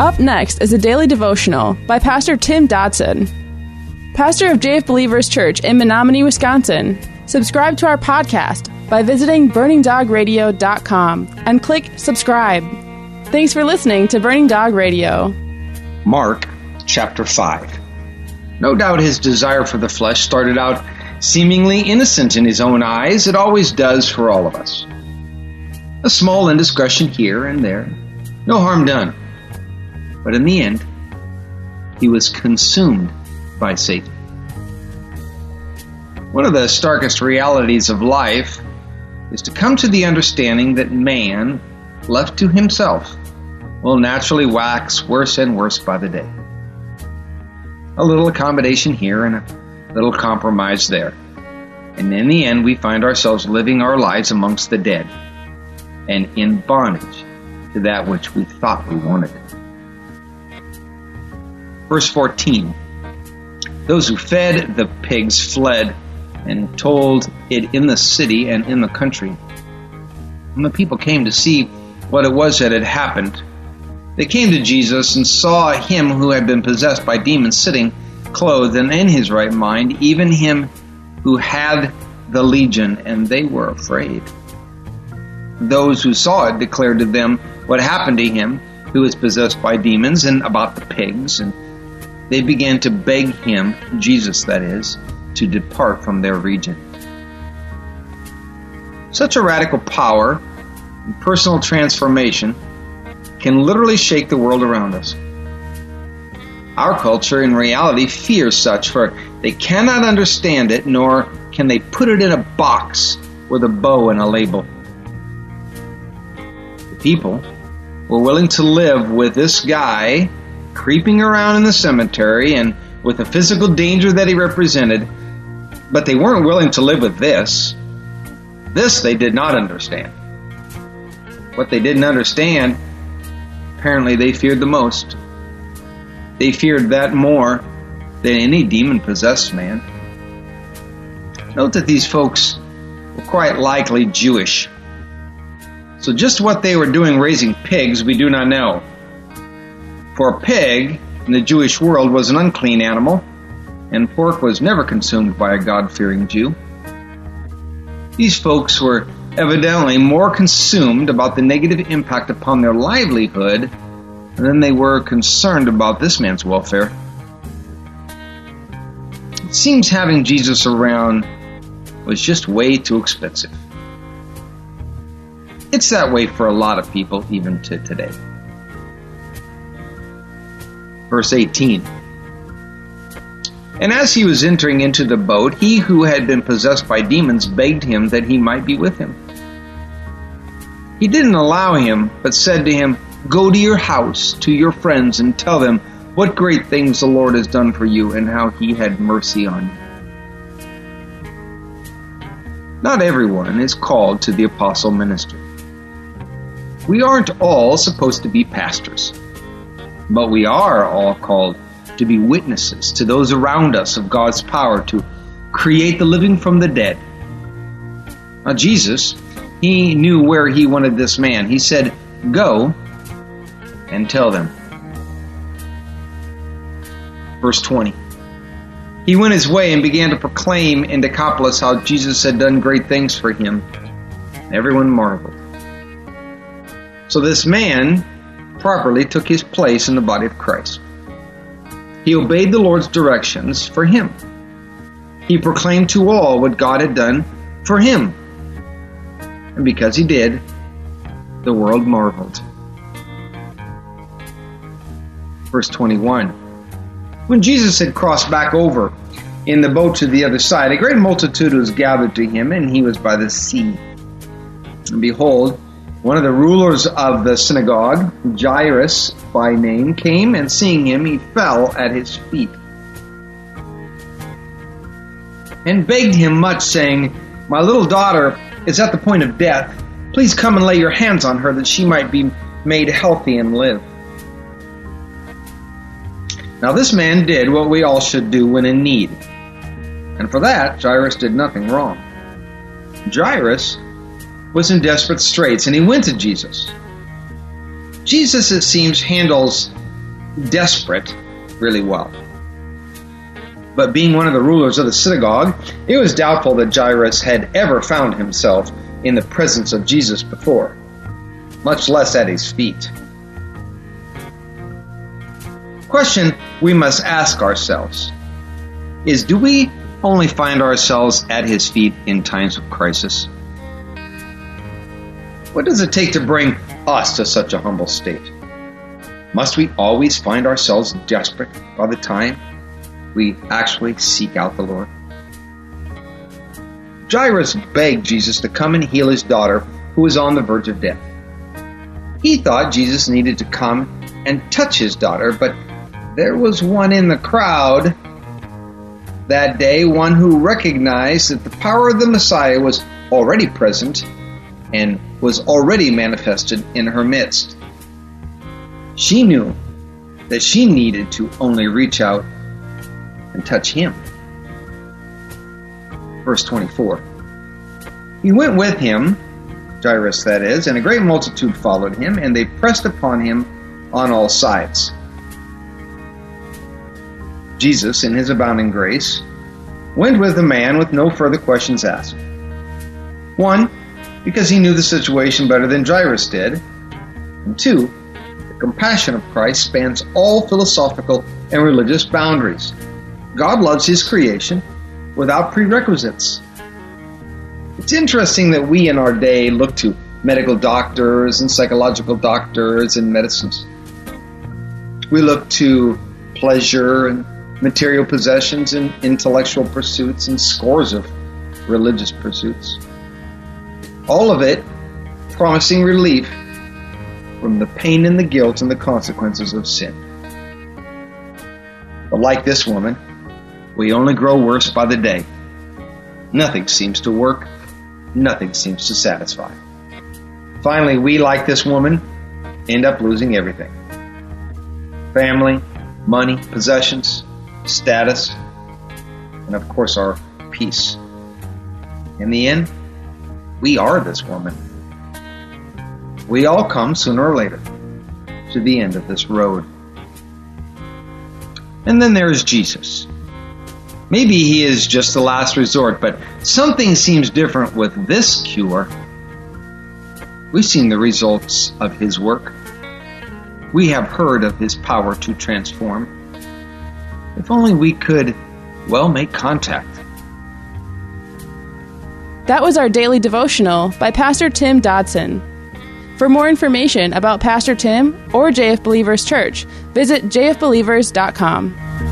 Up next is a daily devotional by Pastor Tim Dodson, pastor of JF Believers Church in Menominee, Wisconsin. Subscribe to our podcast by visiting burningdogradio.com and click subscribe. Thanks for listening to Burning Dog Radio. Mark chapter 5. No doubt his desire for the flesh started out seemingly innocent in his own eyes. It always does for all of us. A small indiscretion here and there, no harm done. But in the end, he was consumed by Satan. One of the starkest realities of life is to come to the understanding that man, left to himself, will naturally wax worse and worse by the day. A little accommodation here and a little compromise there. And in the end, we find ourselves living our lives amongst the dead and in bondage to that which we thought we wanted. Verse 14 Those who fed the pigs fled and told it in the city and in the country. When the people came to see what it was that had happened, they came to Jesus and saw him who had been possessed by demons sitting clothed and in his right mind, even him who had the legion, and they were afraid. Those who saw it declared to them what happened to him who was possessed by demons and about the pigs, and they began to beg him, Jesus that is, to depart from their region. Such a radical power and personal transformation can literally shake the world around us. Our culture, in reality, fears such, for they cannot understand it, nor can they put it in a box with a bow and a label. The people were willing to live with this guy creeping around in the cemetery and with the physical danger that he represented, but they weren't willing to live with this. This they did not understand. What they didn't understand, apparently they feared the most. They feared that more than any demon possessed man. Note that these folks were quite likely Jewish. So just what they were doing raising pigs, we do not know. For a pig in the Jewish world was an unclean animal, and pork was never consumed by a God fearing Jew. These folks were evidently more consumed about the negative impact upon their livelihood than they were concerned about this man's welfare. It seems having Jesus around was just way too expensive. It's that way for a lot of people, even to today. Verse 18 And as he was entering into the boat, he who had been possessed by demons begged him that he might be with him. He didn't allow him, but said to him, Go to your house, to your friends, and tell them what great things the Lord has done for you and how he had mercy on you. Not everyone is called to the apostle ministry. We aren't all supposed to be pastors, but we are all called to be witnesses to those around us of God's power to create the living from the dead. Now, Jesus, he knew where he wanted this man. He said, Go and tell them. Verse 20. He went his way and began to proclaim in Decapolis how Jesus had done great things for him. Everyone marveled. So this man properly took his place in the body of Christ. He obeyed the Lord's directions for him. He proclaimed to all what God had done for him. And because he did, the world marveled. Verse 21. When Jesus had crossed back over in the boat to the other side, a great multitude was gathered to him, and he was by the sea. And behold, one of the rulers of the synagogue, Jairus by name, came, and seeing him, he fell at his feet and begged him much, saying, My little daughter is at the point of death. Please come and lay your hands on her that she might be made healthy and live. Now, this man did what we all should do when in need. And for that, Jairus did nothing wrong. Jairus was in desperate straits and he went to Jesus. Jesus, it seems, handles desperate really well. But being one of the rulers of the synagogue, it was doubtful that Jairus had ever found himself in the presence of Jesus before, much less at his feet. Question we must ask ourselves is do we only find ourselves at his feet in times of crisis? What does it take to bring us to such a humble state? Must we always find ourselves desperate by the time we actually seek out the Lord? Jairus begged Jesus to come and heal his daughter, who was on the verge of death. He thought Jesus needed to come and touch his daughter, but there was one in the crowd that day, one who recognized that the power of the Messiah was already present and was already manifested in her midst. She knew that she needed to only reach out and touch him. Verse 24. He went with him, Jairus that is, and a great multitude followed him, and they pressed upon him on all sides. Jesus, in his abounding grace, went with the man with no further questions asked. One, because he knew the situation better than Jairus did. And two, the compassion of Christ spans all philosophical and religious boundaries. God loves his creation without prerequisites. It's interesting that we in our day look to medical doctors and psychological doctors and medicines. We look to pleasure and material possessions and intellectual pursuits and scores of religious pursuits. All of it promising relief from the pain and the guilt and the consequences of sin. But like this woman, we only grow worse by the day. Nothing seems to work. Nothing seems to satisfy. Finally, we, like this woman, end up losing everything family, money, possessions, status, and of course our peace. In the end, we are this woman. We all come sooner or later to the end of this road. And then there is Jesus. Maybe he is just the last resort, but something seems different with this cure. We've seen the results of his work. We have heard of his power to transform. If only we could, well, make contact. That was our daily devotional by Pastor Tim Dodson. For more information about Pastor Tim or JF Believers Church, visit jfbelievers.com.